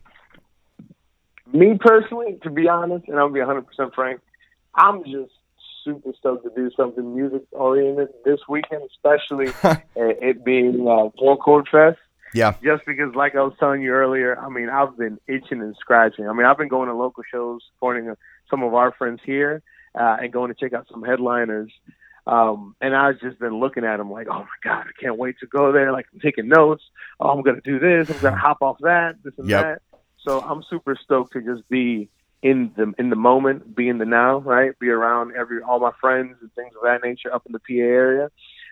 Me personally, to be honest, and I'll be 100% frank, I'm just super stoked to do something music oriented this weekend, especially <laughs> it being uh, Four Chord Fest. Yeah, Just because, like I was telling you earlier, I mean, I've been itching and scratching. I mean, I've been going to local shows, supporting uh, some of our friends here, uh, and going to check out some headliners. Um, and I've just been looking at them like, oh my god, I can't wait to go there. Like I'm taking notes. Oh, I'm gonna do this. I'm gonna hop off that. This and Yep. that. So I'm super stoked to just be in the in the moment, be in the now, right? Be around every all my friends and things of that nature up in the PA area.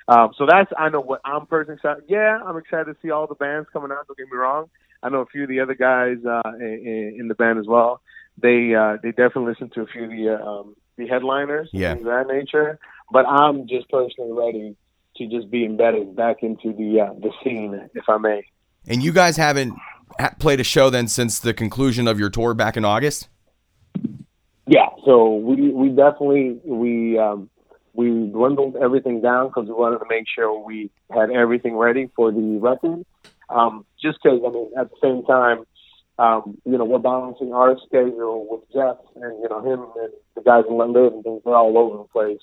Um, so that's I know what I'm personally excited. Yeah, I'm excited to see all the bands coming out. Don't get me wrong. I know a few of the other guys uh, in, in the band as well. They uh, they definitely listen to a few of the uh, um, the headliners, Yeah. things of that nature. But I'm just personally ready to just be embedded back into the uh, the scene, if I may. and you guys haven't ha- played a show then since the conclusion of your tour back in August. Yeah, so we we definitely we um, we dwindled everything down because we wanted to make sure we had everything ready for the record. Um, just because I mean, at the same time, um, you know, we're balancing our schedule with Jeff and you know him and the guys in London and things. They're all over the place.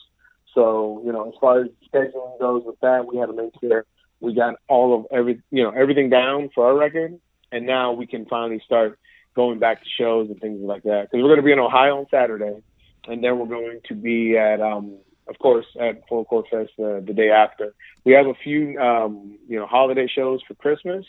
So you know, as far as scheduling goes with that, we had to make sure we got all of every you know everything down for our record, and now we can finally start going back to shows and things like that. Because we're going to be in Ohio on Saturday, and then we're going to be at, um, of course, at Four Chord Fest uh, the day after. We have a few, um, you know, holiday shows for Christmas,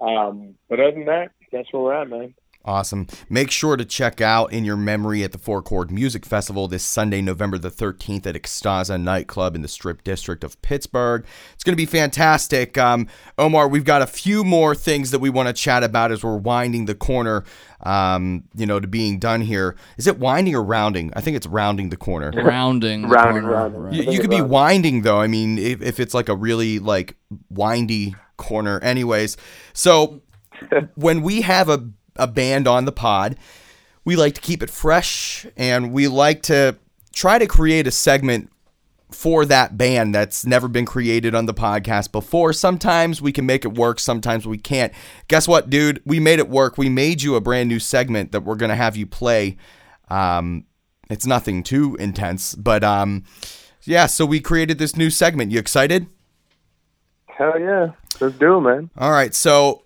um, but other than that, that's where we're at, man. Awesome. Make sure to check out In Your Memory at the Four Chord Music Festival this Sunday, November the 13th at Extaza Nightclub in the Strip District of Pittsburgh. It's going to be fantastic. Um, Omar, we've got a few more things that we want to chat about as we're winding the corner, um, you know, to being done here. Is it winding or rounding? I think it's rounding the corner. Rounding. the Rounding, corner. rounding. Right. You, you could be winding though. I mean, if, if it's like a really like windy corner. Anyways, so <laughs> when we have a a band on the pod, we like to keep it fresh and we like to try to create a segment for that band that's never been created on the podcast before. Sometimes we can make it work, sometimes we can't. Guess what, dude? We made it work. We made you a brand new segment that we're going to have you play. Um, it's nothing too intense, but um, yeah, so we created this new segment. You excited? Hell yeah, let's do it, man. All right, so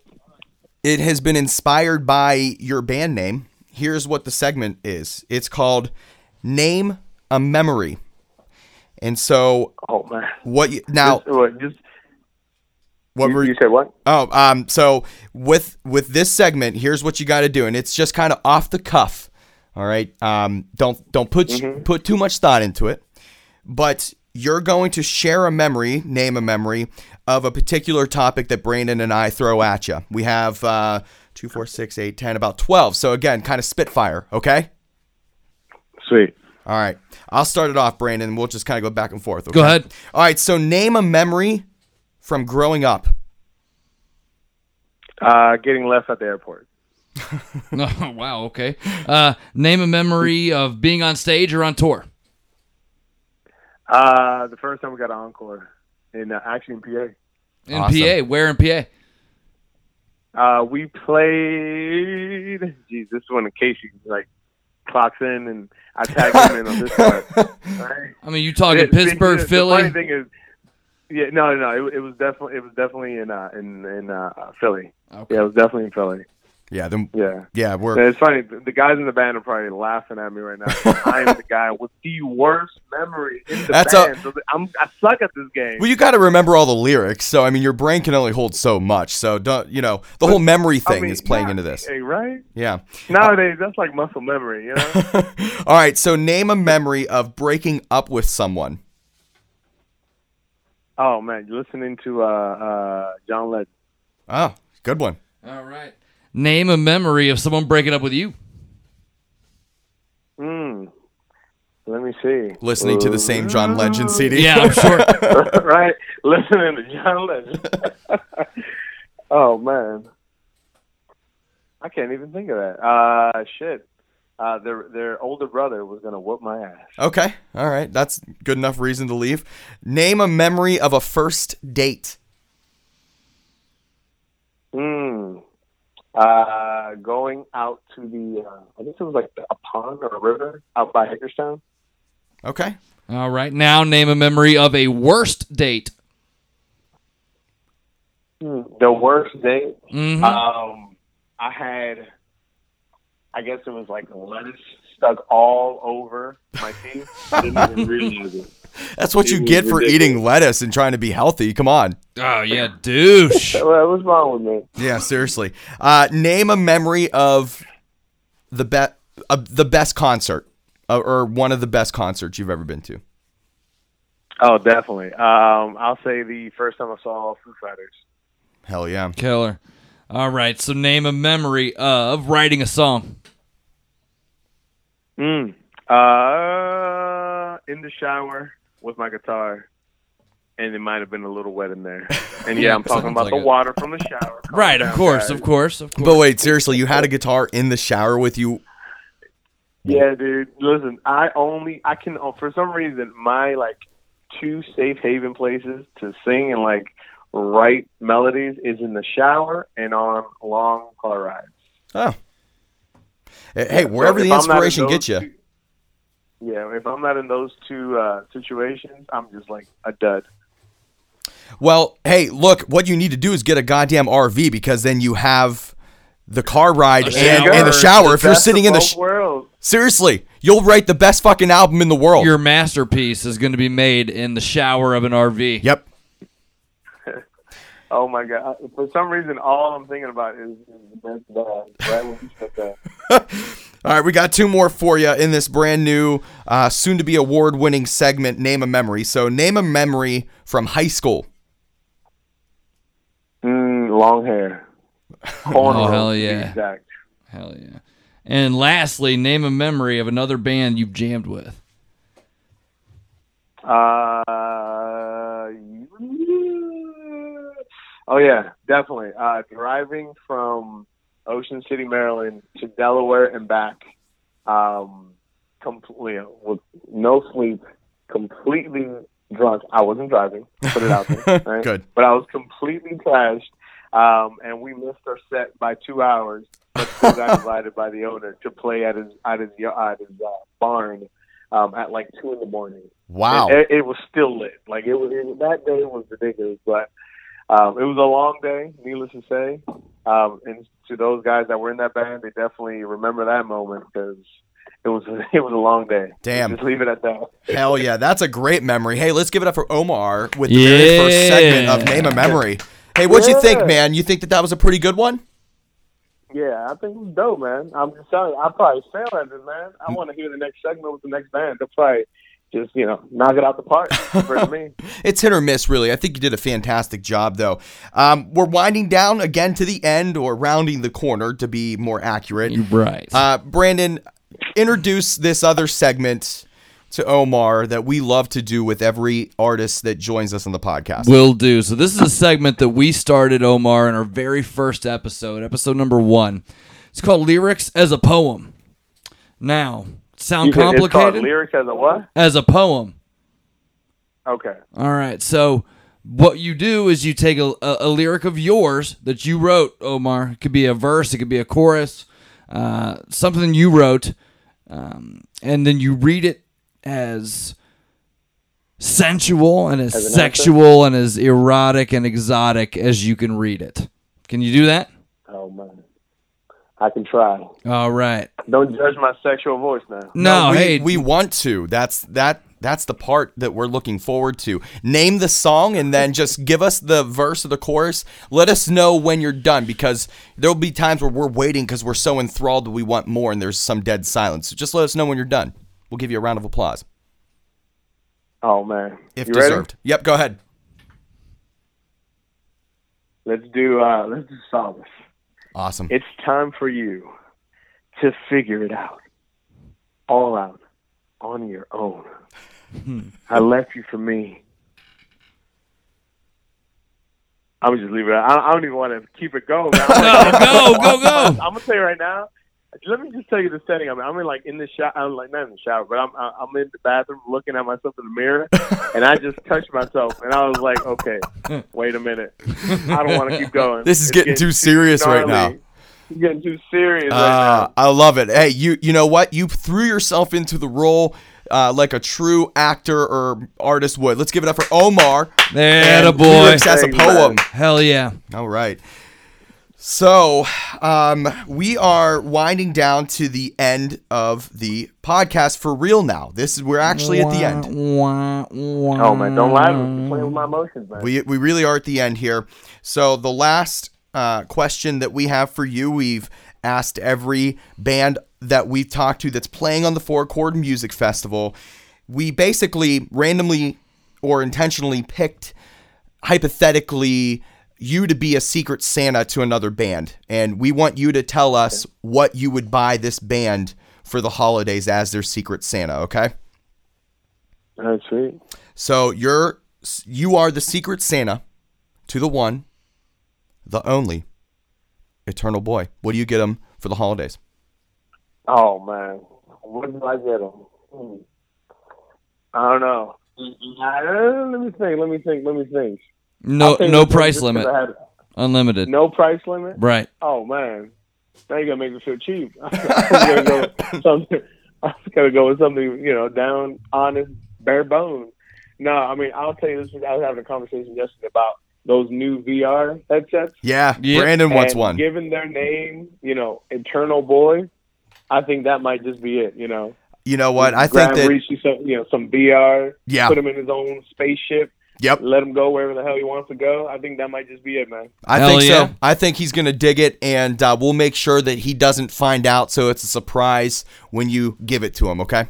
it has been inspired by your band name. Here's what the segment is it's called Name a Memory. And so, Oh man. what you now, just, what, just what you, were you said what? Oh, um, so with with this segment, here's what you got to do, and it's just kind of off the cuff. All right, um, don't don't put put too much thought into it, but you're going to share a memory, name a memory of a particular topic that Brandon and I throw at you. We have uh, two, four, six, eight, ten, about twelve. So again, kind of spitfire. Okay. Sweet. All right, I'll start it off, Brandon. and We'll just kind of go back and forth. Go ahead. All right, so name a memory from growing up. Uh, getting left at the airport. <laughs> Oh, wow. Okay. Uh, name a memory of being on stage or on tour. Uh, the first time we got an encore in uh, actually in PA. In Awesome. PA. Where in PA? Uh, we played. Geez, this one in Casey like clocks in and I tag him in on this <laughs> part. Right? I mean, you talking It- Pittsburgh, the, Philly? The funny thing is, yeah, no, no, it, it was definitely it was definitely in uh, in in uh, Philly. Okay. Yeah, it was definitely in Philly. Yeah, then Yeah. yeah, we're And it's funny. The the guys in the band are probably laughing at me right now. <laughs> I'm the guy with the worst memory in the That's band. so I'm, I suck at this game. Well, you got to remember all the lyrics. So I mean, your brain can only hold so much. So don't you know the whole memory I thing mean, is playing yeah, into this. Hey, right? Yeah. Nowadays, that's like muscle memory. You know? <laughs> all right. So name a memory of breaking up with someone. oh man, you're listening to uh, uh, John Legend. Oh, good one. All right. Name a memory of someone breaking up with you. Hmm. Let me see. Listening to the same John Legend CD. Yeah, I'm sure. <laughs> right? Listening to John Legend. <laughs> oh man, I can't even think of that. Uh, shit. Uh, their their older brother was gonna whoop my ass. Okay. All right. That's good enough reason to leave. Name a memory of a first date. Hmm. Uh, going out to the, uh, I guess it was like a pond or a river out by Hagerstown. Okay. All right. Now name a memory of a worst date. Hmm. The worst date. Mhm. Um, I had, I guess it was like lettuce stuck all over my teeth. I didn't even <laughs> realize it. That's what you get for ridiculous. eating lettuce and trying to be healthy. Come on. Oh, yeah, douche. <laughs> Well, what's wrong with me? Yeah, seriously. Uh, name a memory of the best, uh, the best concert, uh, or one of the best concerts you've ever been to. Oh, definitely. Um, I'll say the first time I saw Foo Fighters. Hell yeah. Killer. All right. So name a memory of writing a song. Mm. Uh, in the shower with my guitar, and it might have been a little wet in there. <laughs> And yeah, I'm talking about like the it. water from the shower. <laughs> Right. Of course. Of course. Of course. But wait, seriously, you had a guitar in the shower with you. Yeah, dude. Listen, I only I can oh, for some reason my like two safe haven places to sing and like write melodies is in the shower and on long car rides. Oh. Hey, wherever So the if I'm not in inspiration gets you. two- yeah, if I'm not in those two uh, situations, I'm just like a dud. Well, hey, look, what you need to do is get a goddamn RV because then you have the car ride and, and the shower. if you're sitting in the both sh- worlds. seriously, you'll write the best fucking album in the world. Your masterpiece is going to be made in the shower of an RV. yep. Oh my god! For some reason, all I'm thinking about is, is the best band. Right when you said that. <laughs> All right, we got two more for you in this brand new, uh, soon to be award winning segment, Name a Memory. So, name a memory from high school. Mm, long hair. <laughs> Cornrows, Oh, hell yeah. Exact. Hell yeah. And lastly, name a memory of another band you've jammed with. Uh, oh yeah, definitely. Uh, driving from Ocean City, Maryland to Delaware and back, um, completely with no sleep, completely drunk. I wasn't driving. Put it out there. <laughs> Right? Good. But I was completely trashed, um, and we missed our set by two hours. But got <laughs> invited by the owner to play at his at his at his uh, barn um, at like two in the morning. Wow. It, it was still lit. Like it was it, that day was ridiculous, but um, it was a long day. Needless to say, um, and to those guys that were in that band, they definitely remember that moment because it was <laughs> it was a long day. Damn. Just leave it at that. Hell yeah, that's a great memory. Hey, let's give it up for Omar with the very first segment of Name a Memory. Hey, what'd you think, man? You think that that was a pretty good one? Yeah, I think it was dope, man. I'm just telling you, I probably fail at it, man. I want to hear the next segment with the next band. They'll probably just you know knock it out the park for me. <laughs> It's hit or miss, really. I think you did a fantastic job, though. Um, we're winding down again to the end, or rounding the corner to be more accurate. Right. Uh, Brandon, introduce this other segment to Omar that we love to do with every artist that joins us on the podcast. Will do. So this is a segment that we started, Omar, in our very first episode, episode number one. It's called Lyrics as a Poem. Now, sound You said It's called complicated? lyrics as a what? As a poem. Okay. All right. So what you do is you take a, a, a lyric of yours that you wrote, Omar. It could be a verse, it could be a chorus, uh, something you wrote, um, and then you read it as sensual and as, As an sexual and as erotic and exotic as you can read it. Can you do that? Oh man, I can try. All right. Don't judge my sexual voice now. No, we, hey, we want to. That's that. That's the part that we're looking forward to. Name the song and then just give us the verse or the chorus. Let us know when you're done because there'll be times where we're waiting because we're so enthralled that we want more and there's some dead silence. So just let us know when you're done. We'll give you a round of applause Oh man, if you ready? deserved. Yep, go ahead. Let's do. uh Let's do Solace. Awesome. It's time for you to figure it out, all out, on your own. Hmm. I left you for me. I'm gonna just leave it. I, I don't even want to keep it going. man. I'm <laughs> No, go, go, go. I'm gonna tell you right now. Let me just tell you the setting. I'm in. I'm in like in the shower. I'm like not in the shower, but I'm I'm in the bathroom looking at myself in the mirror, <laughs> and I just touched myself, and I was like, okay, wait a minute. I don't want to keep going. <laughs> This is It's getting too serious right gnarly. now. It's getting too serious right Uh, now. I love it. Hey, you you know what? You threw yourself into the role uh, like a true actor or artist would. Let's give it up for Omar. There, and boy. lyrics as a poem. Hell yeah. All right. So, um, we are winding down to the end of the podcast for real now. This is we're actually at the end. Oh man, don't lie to me. You're playing with my emotions, man. We we really are at the end here. So the last uh, question that we have for you, we've asked every band that we've talked to that's playing on the Four Chord Music Festival. We basically randomly or intentionally picked hypothetically you to be a secret Santa to another band, and we want you to tell us what you would buy this band for the holidays as their secret Santa. Okay. That's sweet. So you're you are the secret Santa to the one, the only, eternal boy. What do you get him for the holidays? Oh man, what do I get him? Hmm. I don't know. Let me think. Let me think. Let me think. No, I'll tell you no price limit. Had- Unlimited. no price limit. Right. Oh man, now you gotta make me feel cheap. <laughs> I'm gonna go with something. I'm gonna go with something you know down, honest, bare bones. No, I mean I'll tell you this. I was having a conversation yesterday about those new VR headsets. Yeah, Yep. Brandon wants and one. Given their name, you know, Eternal Boy, I think that might just be it. You know, You know what? I grab think that Rishi some, you know, some VR. Yeah. Put him in his own spaceship. Yep. Let him go wherever the hell he wants to go. I think that might just be it, man. I Hell think yeah. so. I think he's gonna dig it, and uh, we'll make sure that he doesn't find out, so it's a surprise when you give it to him. Okay.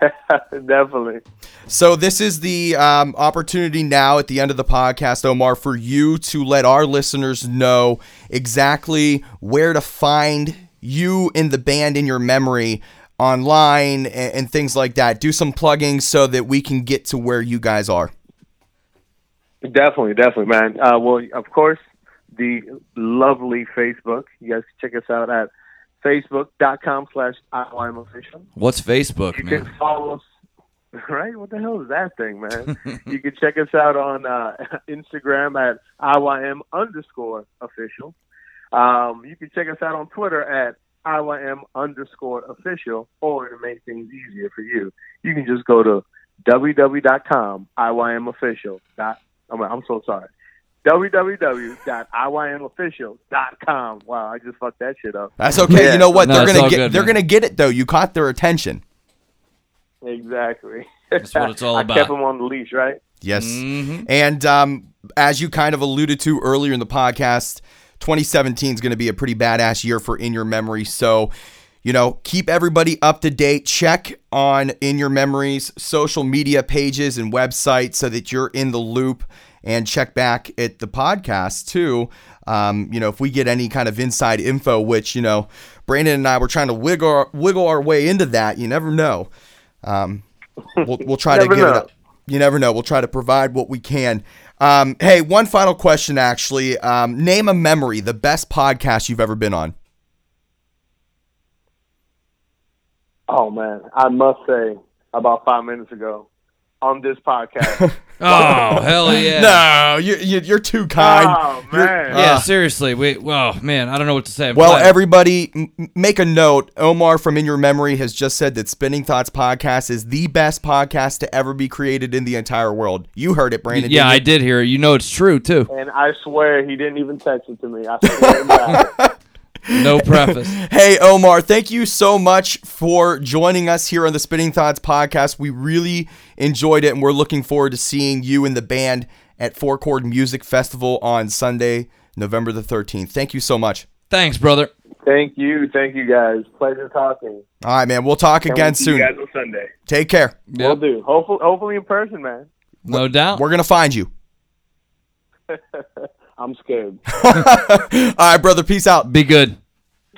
<laughs> Definitely. So this is the um, opportunity now at the end of the podcast, Omar, for you to let our listeners know exactly where to find you in the band in your memory online and, and things like that. Do some plugging so that we can get to where you guys are. Definitely, definitely, man. Uh, well, of course, the lovely Facebook. You guys can check us out at facebook.com slash official. What's Facebook, You man? can follow us. <laughs> Right? What the hell is that thing, man? <laughs> you can check us out on uh, <laughs> Instagram at IYM underscore official. Um, you can check us out on Twitter at IYM underscore official, or to make things easier for you, you can just go to www.com IYMofficial. Dot, I'm, I'm so sorry. www.iymofficial.com. Wow, I just fucked that shit up. That's okay. Yeah. You know what? No, they're gonna get. good, they're man. gonna get it though. You caught their attention. Exactly. That's what it's all <laughs> I about. kept them on the leash, right? Yes. Mhm. And um, as you kind of alluded to earlier in the podcast, 2017 is going to be a pretty badass year for In Your Memory. So, you know, keep everybody up to date. Check on In Your Memories social media pages and websites so that you're in the loop. And check back at the podcast too. Um, you know, if we get any kind of inside info, which you know, Brandon and I were trying to wiggle our, wiggle our way into that. You never know. Um, we'll, we'll try to <laughs> get it up. You never know. We'll try to provide what we can. Um, hey, one final question, actually. Um, name a memory, the best podcast you've ever been on. Oh man, I must say, about five minutes ago, on this podcast. <laughs> Oh hell yeah! No, you, you, you're too kind. oh man, Yeah, Uh, seriously. We well, man, I don't know what to say. I'm Well, glad- everybody, m- m- make a note. Omar from In Your Memory has just said that Spinning Thoughts podcast is the best podcast to ever be created in the entire world. You heard it, Brandon. yeah, I didn't hear. it. You know it's true too. and I swear he didn't even text it to me. I swear. <laughs> <laughs> No preface. Hey, Omar, thank you so much for joining us here on the Spinning Thoughts podcast. We really enjoyed it, and we're looking forward to seeing you and the band at Four Chord Music Festival on Sunday, November the 13th. Thank you so much. Thanks, brother. Thank you, thank you guys. Pleasure talking. All right, man. We'll talk Can't again wait see soon. You guys on Sunday. Take care. We'll do. Hopefully, hopefully in person, man. No doubt. We're going to find you. <laughs> I'm scared. <laughs> All right, brother. Peace out. Be good.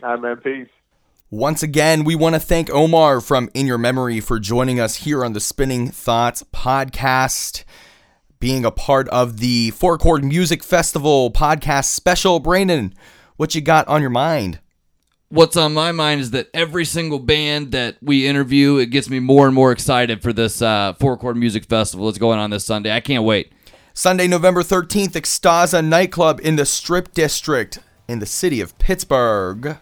All right, man. Peace. Once again, we want to thank Omar from In Your Memory for joining us here on the Spinning Thoughts podcast, being a part of the Four Chord Music Festival podcast special. Brandon, what you got on your mind? What's on my mind is that every single band that we interview, it gets me more and more excited for this uh, Four Chord Music Festival that's going on this Sunday. I can't wait. Sunday, November 13th, Extaza nightclub in the Strip District in the city of Pittsburgh.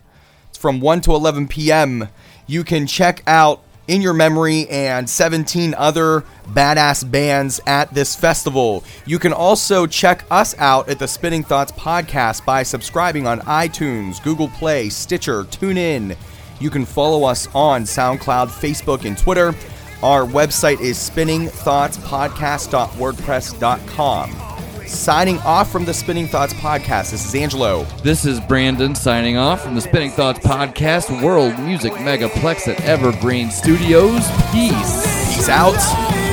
From 1 to 11 p.m. You can check out In Your Memory and 17 other badass bands at this festival. You can also check us out at the Spinning Thoughts podcast by subscribing on iTunes, Google Play, Stitcher, TuneIn. You can follow us on SoundCloud, Facebook, and Twitter. Our website is spinningthoughtspodcast.wordpress.com. Signing off from the Spinning Thoughts podcast, this is Angelo. This is Brandon signing off from the Spinning Thoughts Podcast World Music Megaplex at Evergreen Studios. Peace. Peace out.